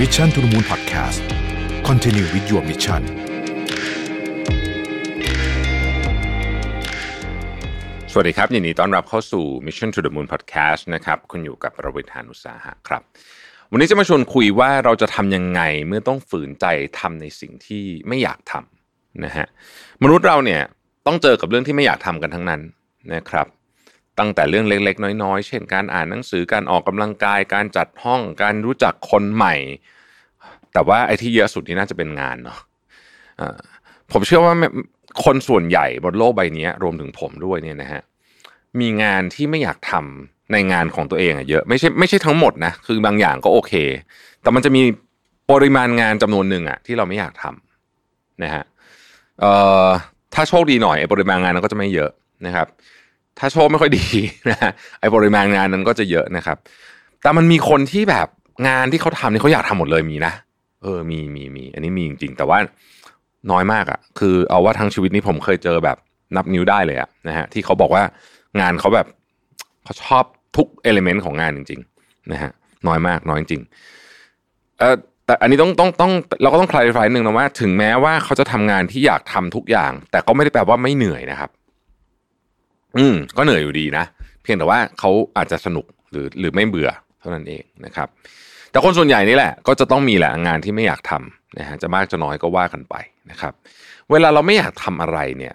Mission to the Moon Podcast Continue with your mission สวัสดีครับยินดีต้อนรับเข้าสู่ Mission to the Moon Podcast นะครับคุณอยู่กับประวิทยานุสาหะครับ วันนี้จะมาชวนคุยว่าเราจะทำยังไงเมื่อต้องฝืนใจทำในสิ่งที่ไม่อยากทำนะฮะมนุษย์เราเนี่ยต้องเจอกับเรื่องที่ไม่อยากทำกันทั้งนั้นนะครับ ตั้งแต่เรื่องเล็กๆ น้อยๆ เช่นการอ่านหนังสือการออกกำลังกาย การจัดห้องการรู้จักคนใหม่ แต่ว่าไอ้ที่เยอะสุดนี่น่าจะเป็นงานเนาะผมเชื่อว่าคนส่วนใหญ่บนโลกใบนี้รวมถึงผมด้วยเนี่ยนะฮะมีงานที่ไม่อยากทำในงานของตัวเองอะเยอะไม่ใช่ไม่ใช่ทั้งหมดนะคือบางอย่างก็โอเค แต่มันจะมีปริมาณงานจำนวนหนึ่งอะที่เราไม่อยากทำนะฮะถ้าโชคดีหน่อยปริมาณงานนั้นก็จะไม่เยอะนะครับ ถ้าโชคไม่ค่อยดีนะฮะไอ้ปริมาณงานนั้นก็จะเยอะนะครับ แต่มันมีคนที่แบบงานที่เขาทำนี่เขาอยากทำหมดเลยมีนะเออมีมีมีอันนี้มีจริงๆแต่ว่าน้อยมากอะคือเอาว่าทั้งชีวิตนี้ผมเคยเจอแบบนับนิ้วได้เลยอะนะฮะที่เขาบอกว่างานเขาแบบเขาชอบทุกเอลิเมนต์ของงานจริง ๆ นะฮะน้อยมากน้อยจริงเออแต่อันนี้ต้องต้องต้องเราก็ต้องคลายไฟหนึ่งนะว่า ถึงแม้ว่าเขาจะทำงานที่อยากทำทุกอย่าง แต่ก็ไม่ได้แปลว่าไม่เหนื่อยนะครับ อืมก็เหนื่อยอยู่ดีนะ เพียงแต่ว่าเขาอาจจะสนุกหรือหรือไม่เบื่อเท่านั้นเองนะครับ แต่คนส่วนใหญ่นี่แหละ ก็จะต้องมีแหละงานที่ไม่อยากทำนะฮะจะมากจะน้อยก็ว่ากันไปนะครับ เวลาเราไม่อยากทำอะไรเนี่ย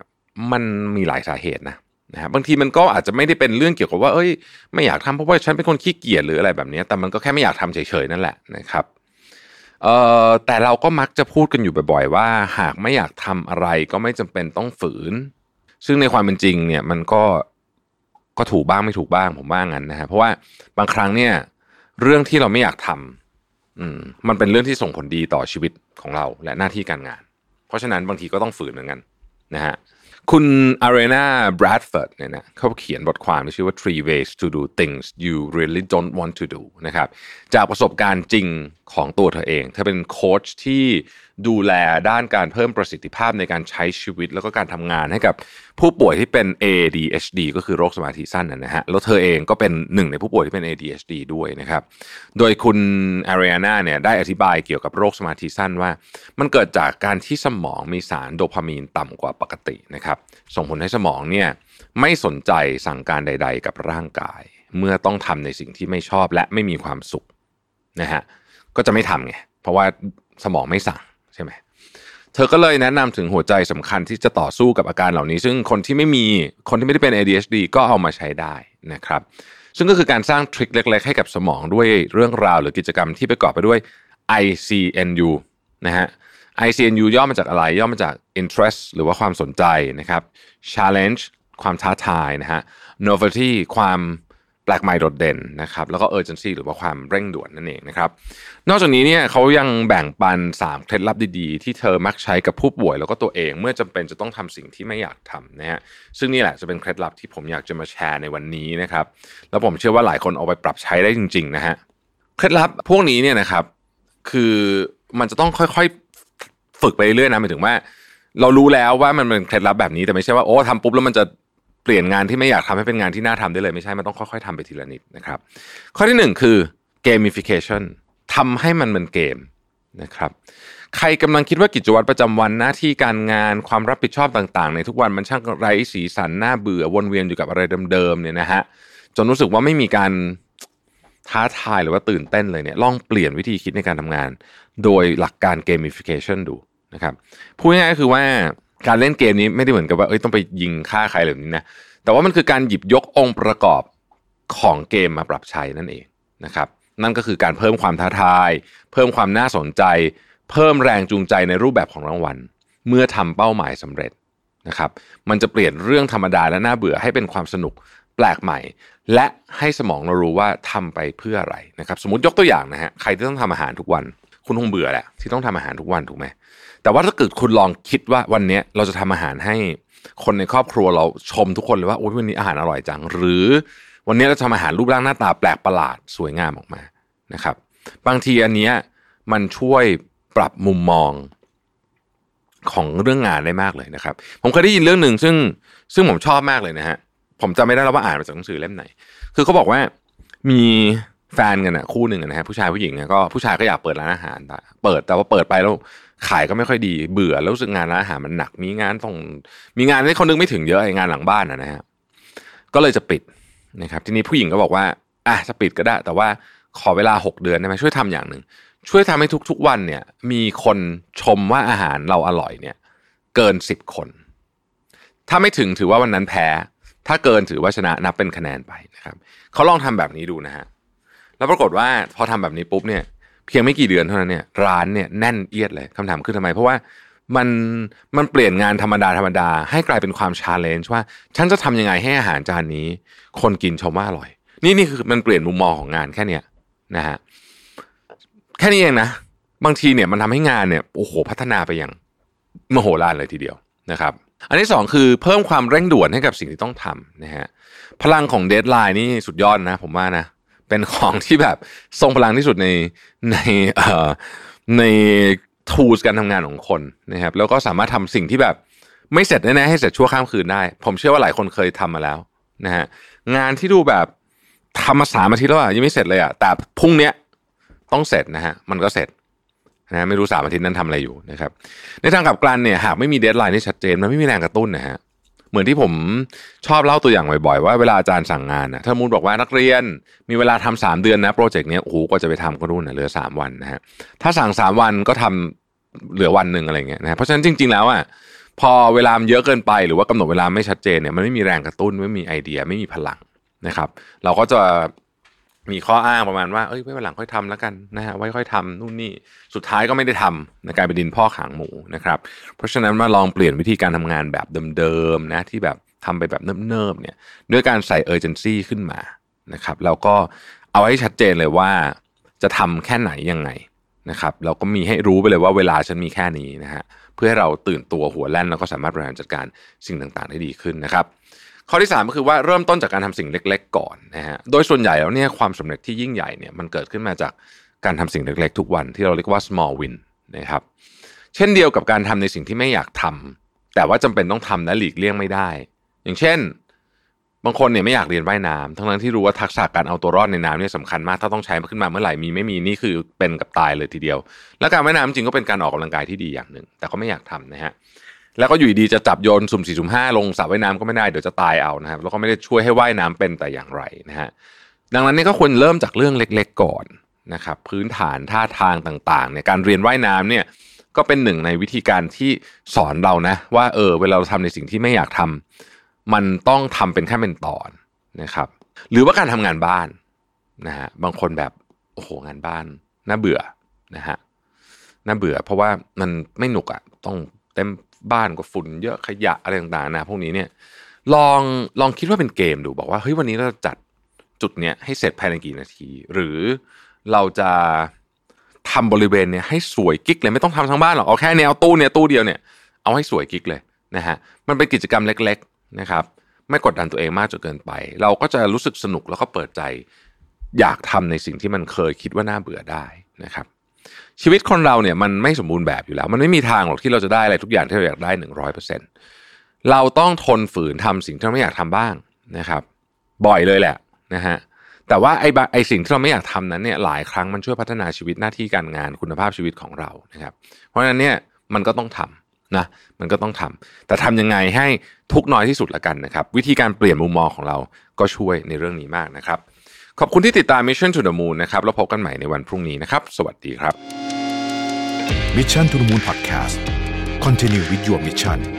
มันมีหลายสาเหตุนะนะฮะบางทีมันก็อาจจะไม่ได้เป็นเรื่องเกี่ยวกับว่าเอ้ย ไม่อยากทำเพราะว่าฉันเป็นคนขี้เกียจหรืออะไรแบบนี้ แต่มันก็แค่ไม่อยากทำเฉยๆนั่นแหละนะครับเอ่อแต่เราก็มักจะพูดกันอยู่บ่อย ๆ ว่า หากไม่อยากทำอะไรก็ไม่จำเป็นต้องฝืน ซึ่งในความเป็นจริงเนี่ยมันก็ก็ถูกบ้างไม่ถูกบ้างผมว่างั้นนะฮะเพราะว่าบางครั้งเนี่ยเรื่องที่เราไม่อยากทำอืมมันเป็นเรื่องที่ส่งผลดีต่อชีวิตของเราและหน้าที่การงาน เพราะฉะนั้นบางทีก็ต้องฝืนเหมือนกันนะฮะคุณอารีนาบรัดฟอร์ดเนี่ยนะเขาเขียนบทความที่ชื่อว่า three ways to do things you really don't want to do นะครับจากประสบการณ์จริง ของตัวเธอเอง เธอเป็นโค้ชที่ดูแลด้านการเพิ่มประสิทธิภาพในการใช้ชีวิต แล้วก็การทำงานให้กับผู้ป่วยที่เป็น ADHD ก็คือโรคสมาธิสั้นนะฮะ แล้วเธอเองก็เป็นหนึ่งในผู้ป่วยที่เป็น ADHD ด้วยนะครับ โดยคุณอารีนาเนี่ยได้อธิบายเกี่ยวกับโรคสมาธิสั้นว่า มันเกิดจากการที่สมองมีสารโดพามีนต่ำกว่าปกตินะครับ ส่งผลให้สมองเนี่ยไม่สนใจสั่งการใด ๆ กับร่างกาย เมื่อต้องทำในสิ่งที่ไม่ชอบและไม่มีความสุขนะฮะ ก็จะไม่ทำไงเพราะว่าสมองไม่สั่งใช่ไหมเธอก็เลยแนะนำถึงหัวใจสำคัญที่จะต่อสู้กับอาการเหล่านี้ ซึ่งคนที่ไม่มีคนที่ไม่ได้เป็น ADHD ก็เอามาใช้ได้นะครับ ซึ่งก็คือการสร้างทริคเล็ก ๆ ให้กับสมองด้วยเรื่องราวหรือกิจกรรมที่ประกอบไปด้วย ICNU นะฮะ ICNU ย่อมาจากอะไร ย่อมาจาก interest หรือว่าความสนใจนะครับ challenge ความท้าทายนะฮะ novelty ความ แปลกใหม่โดดเด่นนะครับแล้วก็ urgency หรือว่าความเร่งด่วนนั่นเองนะครับนอกจากนี้เนี่ยเขายังแบ่งปัน 3 เคล็ดลับดีๆ ที่เธอมักใช้กับผู้ป่วยแล้วก็ตัวเอง เมื่อจำเป็นจะต้องทำสิ่งที่ไม่อยากทำนะฮะซึ่งนี่แหละจะเป็นเคล็ดลับที่ผมอยากจะมาแชร์ในวันนี้นะครับแล้วผมเชื่อว่าหลายคนเอาไปปรับใช้ได้จริงๆนะฮะเคล็ดลับพวกนี้เนี่ยนะครับคือมันจะต้องค่อยๆฝึกไปเรื่อยๆนะหมายถึงว่า เรารู้แล้วว่ามันเป็นเคล็ดลับแบบนี้แต่ไม่ใช่ว่าโอ้ทำปุ๊บแล้วมันจะ เปลี่ยนงานที่ไม่อยากทำให้เป็นงานที่น่าทำได้เลยไม่ใช่มันต้องค่อยๆทำไปทีละนิดนะครับ ข้อที่หนึ่งคือ gamification ทำให้มันเป็นเกมนะครับใครกำลังคิดว่ากิจวัตรประจำวันหน้าที่การงานความรับผิดชอบต่างๆ ในทุกวันมันช่างไร้สีสันน่าเบื่อวนเวียนอยู่กับอะไรเดิมๆเนี่ยนะฮะจนรู้สึกว่าไม่มีการท้าทายหรือว่าตื่นเต้นเลยเนี่ยลองเปลี่ยนวิธีคิดในการทำงาน โดยหลักการ gamification ดูนะครับพูดง่ายๆคือว่า การเล่นเกมนี้ไม่ได้เหมือนกับว่าเอ้ยต้องไปยิงฆ่าใครแบบนี้นะแต่ว่ามันคือการหยิบยกองค์ประกอบของเกมมาปรับใช้นั่นเองนะครับ นั่นก็คือการเพิ่มความท้าทาย เพิ่มความน่าสนใจ เพิ่มแรงจูงใจในรูปแบบของรางวัล เมื่อทำเป้าหมายสำเร็จนะครับ มันจะเปลี่ยนเรื่องธรรมดาและน่าเบื่อให้เป็นความสนุกแปลกใหม่ และให้สมองเรารู้ว่าทำไปเพื่ออะไรนะครับ สมมติยกตัวอย่างนะฮะใครที่ต้องทำอาหารทุกวัน คุณคงเบื่อแหละที่ต้องทำอาหารทุกวันถูกไหม แต่ว่าถ้าเกิดคุณลองคิดว่าวันนี้เราจะทำอาหารให้คนในครอบครัวเราชมทุกคนเลยว่าโอ้ยวันนี้อาหารอร่อยจัง หรือวันนี้เราทำอาหารรูปร่างหน้าตาแปลกประหลาดสวยงามออกมานะครับ บางทีอันเนี้ยมันช่วยปรับมุมมองของเรื่องงานได้มากเลยนะครับ ผมเคยได้ยินเรื่องหนึ่งซึ่งซึ่งผมชอบมากเลยนะฮะผมจำไม่ได้แล้วว่าอ่านมาจากหนังสือเล่มไหน คือเขาบอกว่ามี แฟนกันอะคู่หนึ่งนะฮะผู้ชายผู้หญิงก็ผู้ชายก็อยากเปิดร้านอาหารแต่เปิดแต่ว่าเปิดไปแล้วขายก็ไม่ค่อยดีเบื่อแล้วรู้สึกงานร้านอาหารมันหนัก มีงานต้องมีงานที่เขานึกไม่ถึงเยอะไอ้งานหลังบ้านอะนะฮะก็เลยจะปิดนะครับทีนี้ผู้หญิงก็บอกว่าอะจะปิดก็ได้ แต่ว่าขอเวลาหกเดือนได้ไหมช่วยทำอย่างหนึ่งช่วยทำให้ทุกๆวันเนี่ย มีคนชมว่าอาหารเราอร่อยเนี่ย เกินสิบคน ถ้าไม่ถึงถือว่าวันนั้นแพ้ ถ้าเกินถือว่าชนะนับเป็นคะแนนไปนะครับเขาลองทำแบบนี้ดูนะฮะ แล้วปรากฏว่าพอทำแบบนี้ปุ๊บเนี่ยเพียงไม่กี่เดือนเท่านั้นเนี่ยร้านเนี่ยแน่นเอียดเลยคำถามคือทำไม เพราะว่ามันมันเปลี่ยนงานธรรมดาธรรมดา ให้กลายเป็นความชาเลนจ์ว่า ฉันจะทำยังไงให้อาหารจานนี้ คนกินชมว่าอร่อย นี่นี่คือมันเปลี่ยนมุมมองของงานแค่เนี้ยนะฮะแค่นี้เองนะ บางทีเนี่ยมันทำให้งานเนี่ยโอ้โหพัฒนาไปอย่างมโหฬารเลยทีเดียวนะครับ อันที่สองคือเพิ่มความเร่งด่วนให้กับสิ่งที่ต้องทำนะฮะพลังของเดทไลน์นี่สุดยอดนะ ผมว่านะ เป็นของที่แบบทรงพลังที่สุดในในเอ่อใน tools การทำงานของคนนะครับ แล้วก็สามารถทำสิ่งที่แบบไม่เสร็จแน่ๆให้เสร็จชั่วข้ามคืนได้ ผมเชื่อว่าหลายคนเคยทำมาแล้วนะฮะงานที่ดูแบบทำมาสามอาทิตย์แล้วอะยังไม่เสร็จเลยอะแต่พรุ่งเนี้ยต้องเสร็จนะฮะมันก็เสร็จนะไม่รู้สามอาทิตย์นั้นทำอะไรอยู่นะครับ ในทางกลับกันเนี่ยหากไม่มี deadline ที่ชัดเจนมันไม่มีแรงกระตุ้นนะฮะ เหมือนที่ผมชอบเล่าตัวอย่างบ่อยๆว่าเวลาอาจารย์สั่งงานนะถ้ามูลบอกว่านักเรียน มีเวลาทำสามเดือนนะ project เนี้ยโอ้โหกว่าจะไปทำก็นู่นนะเหลือสามวันนะฮะถ้าสั่งสามวันก็ทำเหลือวันหนึ่งอะไรเงี้ยนะเพราะฉะนั้นจริง ๆแล้วอะพอเวลามันเยอะเกินไปหรือว่ากำหนดเวลาไม่ชัดเจนเนี่ยมันไม่มีแรงกระตุ้นไม่มีไอเดียไม่มีพลังนะครับ เราก็จะ มีข้ออ้างประมาณว่าเอ้ยไว้วันหลังค่อยทำแล้วกันนะฮะไว้ค่อยทำนู่นนี่สุดท้ายก็ไม่ได้ทำนะกลายเป็นดินพ่อขางหมูนะครับ เพราะฉะนั้นมาลองเปลี่ยนวิธีการทำงานแบบเดิมๆนะที่แบบทำไปแบบเนิบๆเนี่ยด้วยการใส่ urgency ขึ้นมานะครับแล้วก็เอาให้ชัดเจนเลยว่าจะทำแค่ไหนยังไงนะครับเราก็มีให้รู้ไปเลยว่าเวลาฉันมีแค่นี้นะฮะเพื่อให้เราตื่นตัวหัวแล่นแล้วก็สามารถบริหารจัดการสิ่งต่างๆได้ดีขึ้นนะครับ ข้อที่ 3 ก็คือว่าเริ่มต้นจากการทำสิ่งเล็ก ๆ ก่อนนะฮะโดยส่วนใหญ่แล้วเนี่ยความสำเร็จที่ยิ่งใหญ่เนี่ยมันเกิดขึ้นมาจากการทำสิ่งเล็ก ๆ ทุกวันที่เราเรียกว่า small win นะครับเช่นเดียวกับการทำในสิ่งที่ไม่อยากทำแต่ว่าจำเป็นต้องทำและหลีกเลี่ยงไม่ได้ อย่างเช่น บางคนเนี่ยไม่อยากเรียนว่ายน้ำทั้งนั้นที่รู้ว่าทักษะการเอาตัวรอดในน้ำเนี่ยสำคัญมาก ถ้าต้องใช้ขึ้นมาเมื่อไหร่มีไม่มีนี่คือเป็นกับตายเลยทีเดียว และการว่ายน้ำจริงก็เป็นการออกกำลังกายที่ดีอย่างหนึ่งแต่ก็ไม่อยากทำนะฮะ แล้วก็อยู่ดีจะจับโยนสุ่มสี่สุ่มห้าลงสระว่ายน้ำก็ไม่ได้เดี๋ยวจะตายเอานะครับแล้วก็ไม่ได้ช่วยให้ว่ายน้ำเป็นแต่อย่างไรนะฮะดังนั้นนี่ก็ควรเริ่มจากเรื่องเล็ก ๆ ก่อนนะครับพื้นฐานท่าทางต่างๆเนี่ยการเรียนว่ายน้ำเนี่ยก็เป็นหนึ่งในวิธีการที่สอนเรานะ ว่าเออเวลาเราทำในสิ่งที่ไม่อยากทำมันต้องทำเป็นแค่เป็นตอนนะครับ หรือว่าการทำงานบ้านนะฮะบางคนแบบโอ้โหงานบ้านน่าเบื่อนะฮะน่าเบื่อ เพราะว่ามันไม่หนุกอะ่ะต้องเต็ม บ้านก็ฝุ่นเยอะขยะอะไรต่างๆนะพวกนี้เนี่ยลองลองคิดว่าเป็นเกมดูบอกว่าเฮ้ยวันนี้เราจัดจุดเนี้ยให้เสร็จภายในกี่นาที หรือเราจะทำบริเวณเนี่ยให้สวยกิ๊กเลยไม่ต้องทำทั้งบ้านหรอกเอาแค่แนวตู้เนี่ยตู้เดียวเนี่ยเอาให้สวยกิ๊กเลยนะฮะมันเป็นกิจกรรมเล็ก ๆนะครับ ไม่กดดันตัวเองมากจนเกินไป เราก็จะรู้สึกสนุกแล้วก็เปิดใจ อยากทำในสิ่งที่มันเคยคิดว่าน่าเบื่อได้นะครับ ชีวิตคนเราเนี่ยมันไม่สมบูรณ์แบบอยู่แล้ว มันไม่มีทางหรอกที่เราจะได้อะไรทุกอย่างที่เราอยากได้หนึ่งร้อยเปอร์เซ็นเราต้องทนฝืนทำสิ่งที่เราไม่อยากทำบ้างนะครับ บ่อยเลยแหละนะฮะแต่ว่าไอ้ไอ้สิ่งที่เราไม่อยากทำนั้นเนี่ยหลายครั้งมันช่วยพัฒนาชีวิตหน้าที่การงานคุณภาพชีวิตของเรานะครับ เพราะฉะนั้นเนี่ยมันก็ต้องทำนะมันก็ต้องทำแต่ทำยังไงให้ทุกน้อยที่สุดละกันนะครับ วิธีการเปลี่ยนมุมมองของเราก็ช่วยในเรื่องนี้มากนะครับ ขอบคุณที่ติดตาม Mission to the Moon นะครับแล้วพบกันใหม่ในวันพรุ่งนี้นะครับ สวัสดีครับ Mission to the Moon Podcast Continue with your mission